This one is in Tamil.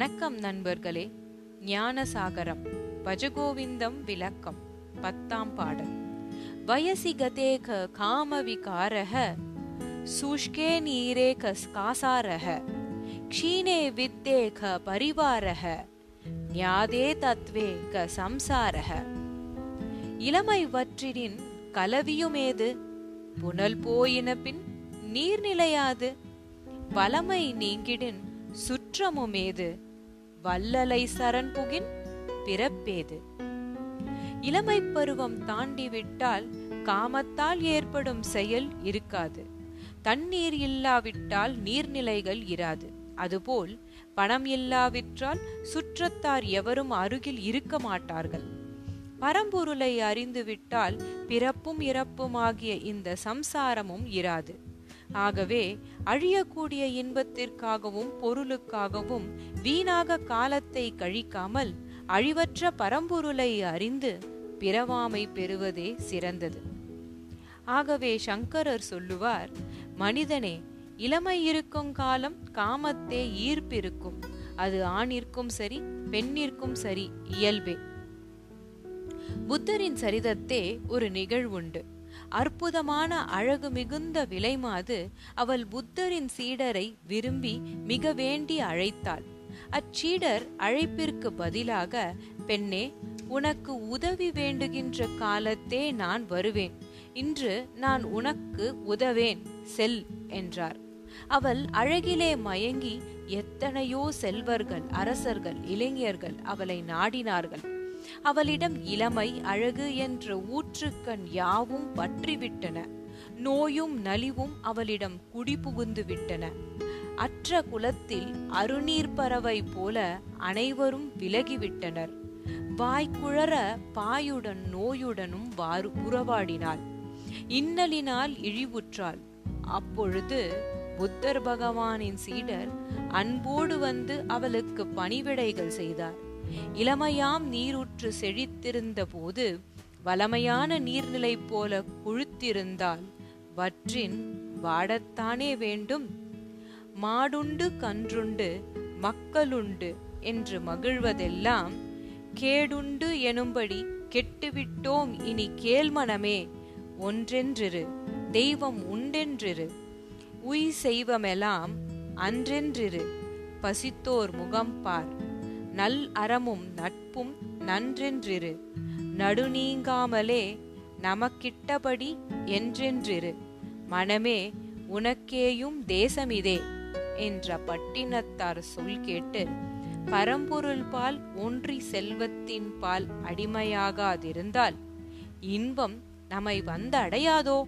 வணக்கம் நண்பர்களே ஞானசாகரம் பஜகோவிந்தம் விளக்கம் பத்தாம் பாடல். வயசி கதேக காம விகாரக சூஷ்கே நீரேக காசாரக க்ஷீணே வித்தேக பரிவாரக ஞாதே தத்வே க சம்சாரக. இளமை வற்றினின் கலவியுமேது? புனல் போயின பின் நீர் நிலையாது வலமை நீங்கிடின் சுற்றமுமேது? வல்லலை சரண் புகின் பிறப்பேது. இளமை பருவம் தாண்டிவிட்டால் காமத்தால் ஏற்படும் செயல் இருக்காது. தண்ணீர் இல்லாவிட்டால் நீர்நிலைகள் இராது. அதுபோல் பணம் இல்லாவிட்டால் சுற்றத்தார் எவரும் அருகில் இருக்க மாட்டார்கள். பரம்பொருளை அறிந்துவிட்டால் பிறப்பும் இறப்புமாகிய இந்த சம்சாரமும் இராது. ஆகவே அழியக்கூடிய இன்பத்திற்காகவும் பொருளுக்காகவும் வீணாக காலத்தை கழிக்காமல் அழிவற்ற பரம்பொருளை அறிந்து பிறவாமை பெறுவதே சிறந்தது. ஆகவே சங்கரர் சொல்லுவார் மனிதனே இளமை இருக்கும் காலம் காமத்தே ஈர்ப்பிருக்கும். அது ஆணிற்கும் சரி பெண்ணிற்கும் சரி இயல்பே. புத்தரின் சரிதத்தே ஒரு நிகழ்வுண்டு. அற்புதமான அழகு மிகுந்த விலைமாது அவள் புத்தரின் சீடரை விரும்பி மிக வேண்டி அழைத்தாள். அச்சீடர் அழைப்பிற்கு பதிலாக பெண்ணே உனக்கு உதவி வேண்டுகின்ற காலத்தே நான் வருவேன். இன்று நான் உனக்கு உதவேன். செல் என்றார். அவள் அழகிலே மயங்கி எத்தனையோ செல்வர்கள் அரசர்கள் இளைஞர்கள் அவளை நாடினார்கள். அவளிடம் இளமை அழகு என்ற ஊற்றுக்கண் யாவும் பற்றிவிட்டன. நோயும் நலிவும் அவளிடம் குடிபுகுந்து விட்டன அற்ற குலத்தில் அருநீர் பறவை போல அனைவரும் விலகிவிட்டனர். வாய்க்குழற பாயுடன் நோயுடனும் வாரு உறவாடினாள். இன்னலினால் இழிவுற்றாள். அப்பொழுது புத்தர் பகவானின் சீடர் அன்போடு வந்து அவளுக்கு பணிவிடைகள் செய்தார். இளமையாம் நீரூற்று செழித்திருந்த போது வளமையான நீர்நிலை போல குழுத்திருந்தால் வற்றின் வாடத்தானே வேண்டும்? மாடுண்டு கன்றுண்டு மக்களுண்டு என்று மகிழ்வதெல்லாம் கேடுண்டு எனும்படி கெட்டுவிட்டோம் இனி கேள்மனமே. ஒன்றென்றிரு தெய்வம் உண்டென்றிரு உய் செய்வமெல்லாம் அன்றென்றிரு பசித்தோர் முகம் பார். நல் அறமும் நட்பும் நன்றென்றிரு. நடுநீங்காமலே நமக்கிட்டபடி என்றென்றிரு. மனமே உனக்கேயும் தேசமிதே என்ற பட்டினத்தார் சொல் கேட்டு பரம்பொருள் பால் ஒன்றி செல்வத்தின் பால் அடிமையாகாதிருந்தால் இன்பம் நம்மை வந்தடையாதோ?